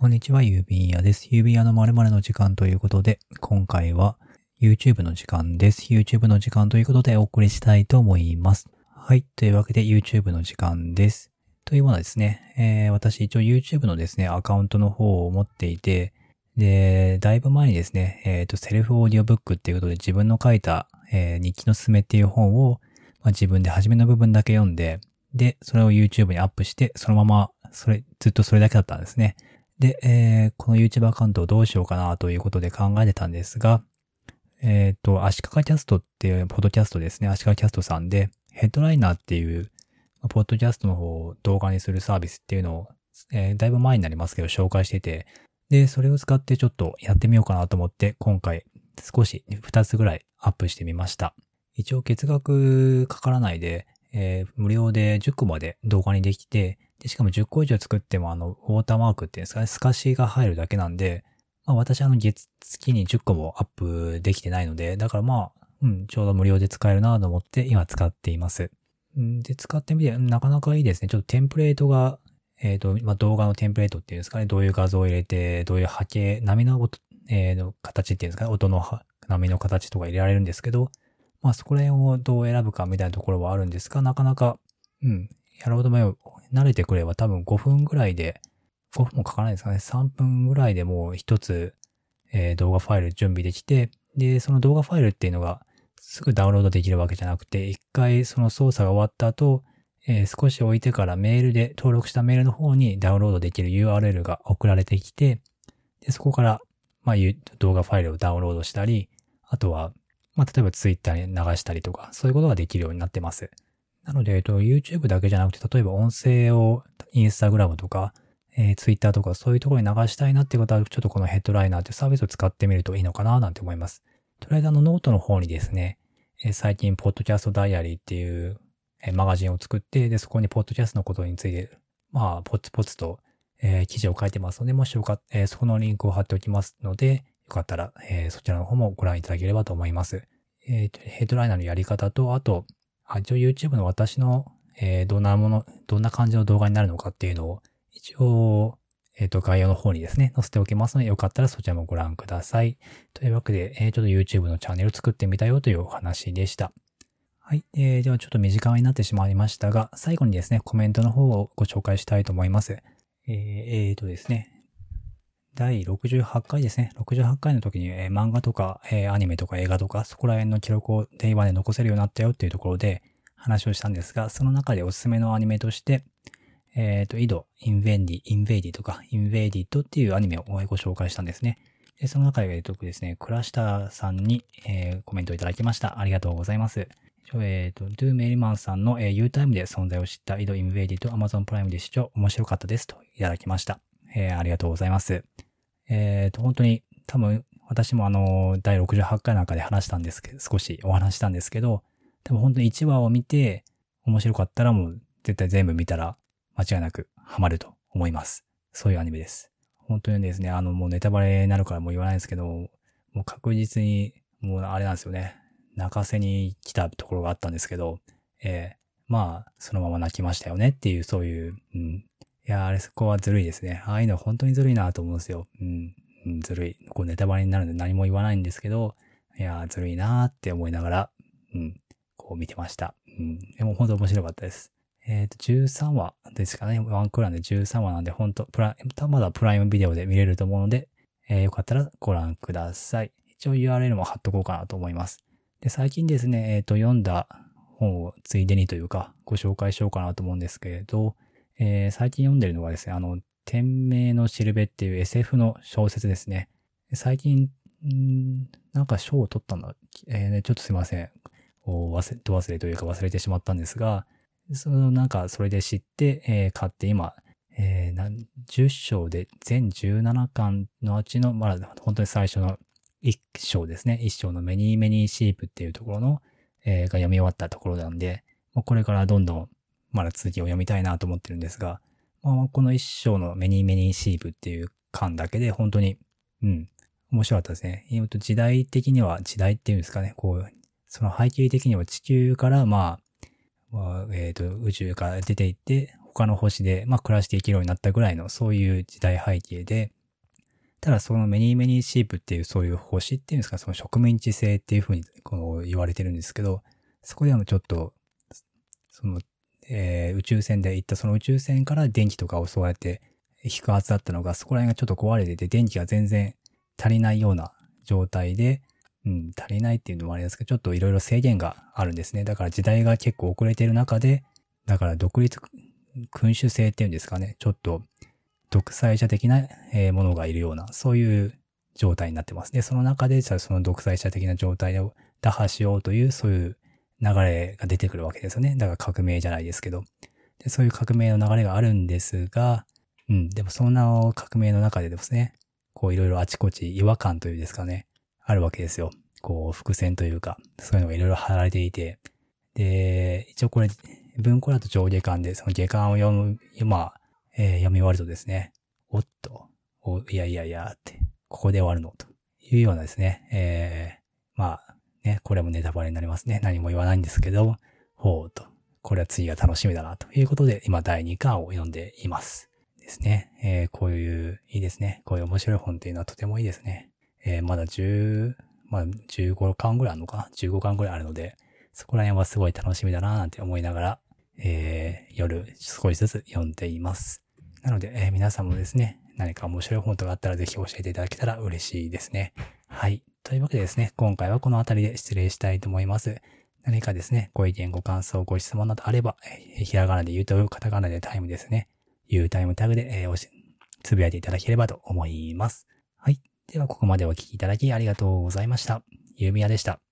こんにちは、郵便屋です。郵便屋の〇〇の時間ということで、今回は YouTube の時間です。YouTube の時間ということでお送りしたいと思います。はい。というわけで YouTube の時間です。というものはですね、えー私一応 YouTube のですね、アカウントの方を持っていて、で、だいぶ前にですね、えっ、と、セルフオーディオブックっていうことで自分の書いた、えー日記のすすめっていう本を、まあ、自分で初めの部分だけ読んで、で、それを YouTube にアップして、そのまま、それ、ずっとそれだけだったんですね。で、えーこの YouTube アカウントをどうしようかなということで考えてたんですが、えっ、と、足利キャストっていう、ポッドキャストですね、足利キャストさんで、ヘッドライナーっていう、ポッドキャストの方を動画にするサービスっていうのを、えーだいぶ前になりますけど、紹介してて、で、それを使ってちょっとやってみようかなと思って、今回少し2つぐらいアップしてみました。一応月額かからないで、えー無料で10個まで動画にできて、でしかも10個以上作ってもあの、ウォーターマークっていうんですかね、透かしが入るだけなんで、まあ私あの月、月に10個もアップできてないので、だからまあ、うん、ちょうど無料で使えるなと思って今使っています。で、使ってみて、なかなかいいですね。ちょっとテンプレートが、えっ、と、まあ、動画のテンプレートっていうんですかね、どういう画像を入れて、どういう波形、波の音、えーの形っていうんですかね、音の波の形とか入れられるんですけど、まあそこら辺をどう選ぶかみたいなところはあるんですが、なかなか、うん、やろうと思えば、慣れてくれば多分5分ぐらいで、5分もかからないですかね、3分ぐらいでもう一つ、えー動画ファイル準備できて、で、その動画ファイルっていうのがすぐダウンロードできるわけじゃなくて、一回その操作が終わった後、えー少し置いてからメールで登録したメールの方にダウンロードできる URL が送られてきて、で、そこから、まあ、動画ファイルをダウンロードしたり、あとは、まあ、例えば Twitter に流したりとか、そういうことができるようになってます。なので、えっと、YouTube だけじゃなくて、例えば音声を Instagram とか、えー Twitter とかそういうところに流したいなって方は、ちょっとこの Headliner ってサービスを使ってみるといいのかななんて思います。とりあえずあのノートの方にですね、えー最近、ポッドキャストダイアリーっていう、えーマガジンを作って、で、そこにポッドキャストのことについて、まあ、ポツポツと、えー記事を書いてますので、もしよかったら、えーそこのリンクを貼っておきますので、よかったら、えーそちらの方もご覧いただければと思います。えーヘッドライナーのやり方と、あと、あ一応 YouTube の私の、えーどんなもの、どんな感じの動画になるのかっていうのを、一応、えっ、と、概要の方にですね、載せておきますので、よかったらそちらもご覧ください。というわけで、えーちょっと YouTube のチャンネルを作ってみたよというお話でした。はい。えー、ではちょっと短めになってしまいましたが、最後にですね、コメントの方をご紹介したいと思います。えー、えーとですね、第68回ですね。68回の時に、えー漫画とか、えーアニメとか映画とか、そこら辺の記録を Day One で残せるようになったよっていうところで話をしたんですが、その中でおすすめのアニメとして、えっ、と、井戸、インベンディ、インベイディとか、インベイディットっていうアニメをご紹介したんですね。でその中で、えーとですね、クラシターさんに、えーコメントをいただきました。ありがとうございます。えっ、と、ドゥーメリマンさんの、えー、U-Time で存在を知った井戸インベイディと Amazon プライムで視聴面白かったですといただきました。えーありがとうございます。えっ、と、本当に多分私もあの、第68回なんかで話したんですけど、少しお話したんですけど、でも本当に1話を見て面白かったらもう絶対全部見たら間違いなくハマると思います。そういうアニメです。本当にですね、あのもうネタバレになるからもう言わないですけど、もう確実にもうあれなんですよね。泣かせに来たところがあったんですけど、えーまあ、そのまま泣きましたよねっていう、そういう、うん。いや、あれそこはずるいですね。ああいうの本当にずるいなと思うんですよ。うん。うん、ずるい。こうネタバレになるんで何も言わないんですけど、いやー、ずるいなーって思いながら、うん、こう見てました。うん。でも本当面白かったです。えっ、と、13話ですかね。ワンクーランで13話なんで、本当プラまだプライムビデオで見れると思うので、えーよかったらご覧ください。一応 URL も貼っとこうかなと思います。で、最近ですね、えっ、と、読んだ本をついでにというか、ご紹介しようかなと思うんですけれど、えー最近読んでるのがですね、あの、天命のしるべっていう SF の小説ですね。最近、んなんか賞を取ったんだ。えーね、ちょっとすいません。お忘れ、と忘れというか忘れてしまったんですが、そのなんかそれで知って、えー買って今、えー10章で全17巻のうちの、まだ本当に最初の1章ですね。1章のメニーメニーシープっていうところの、えーが読み終わったところなんで、これからどんどんまだ続きを読みたいなと思ってるんですが、まあ、この1章のメニーメニーシープっていう巻だけで本当に、うん、面白かったですね。えっと時代的には、時代っていうんですかね、こう、その背景的には地球から、まあ、まあえっ、と、宇宙から出ていって、他の星で、まあ、暮らしていけるようになったぐらいの、そういう時代背景で、ただそのメニーメニーシープっていうそういう星っていうんですか、その植民地性っていうふうにこの言われてるんですけど、そこでもちょっと、その、えー、宇宙船で行ったその宇宙船から電気とかをそうやって引くはずだったのが、そこら辺がちょっと壊れてて、電気が全然足りないような状態で、うん、足りないっていうのもあれですけど、ちょっといろいろ制限があるんですね。だから時代が結構遅れてる中で、だから独立君主制っていうんですかね、ちょっと独裁者的なものがいるような、そういう状態になってます。で、その中で、じゃあその独裁者的な状態を打破しようという、そういう流れが出てくるわけですよね。だから革命じゃないですけど。でそういう革命の流れがあるんですが、うん、でもそんな革命の中でですね、こういろいろあちこち違和感というですかね、あるわけですよ。こう伏線というか、そういうのがいろいろ貼られていて、で、一応これ、文庫だと上下巻で、その下巻を読む、まあ、えー、読み終わるとですね、おっと、お、いやいやいやって、ここで終わるのというようなですね、えー、まあ、ね、これもネタバレになりますね。何も言わないんですけど、ほうと、これは次が楽しみだなということで、今第2巻を読んでいます。ですね。えー、こういう、いいですね。こういう面白い本っていうのはとてもいいですね。えー、まだ10、まあ15巻ぐらいあるのか ?15 巻ぐらいあるので、そこら辺はすごい楽しみだななんて思いながら、えー、夜少しずつ読んでいます。なので、えー、皆さんもですね、何か面白い本とかあったらぜひ教えていただけたら嬉しいですね。はい。というわけでですね、今回はこの辺りで失礼したいと思います。何かですね、ご意見、ご感想、ご質問などあれば、え、ひらがなで言うと、カタカナでタイムですね。言うタイムタグで、えー、つぶやいていただければと思います。はい。では、ここまでお聞きいただきありがとうございました。ゆうみやでした。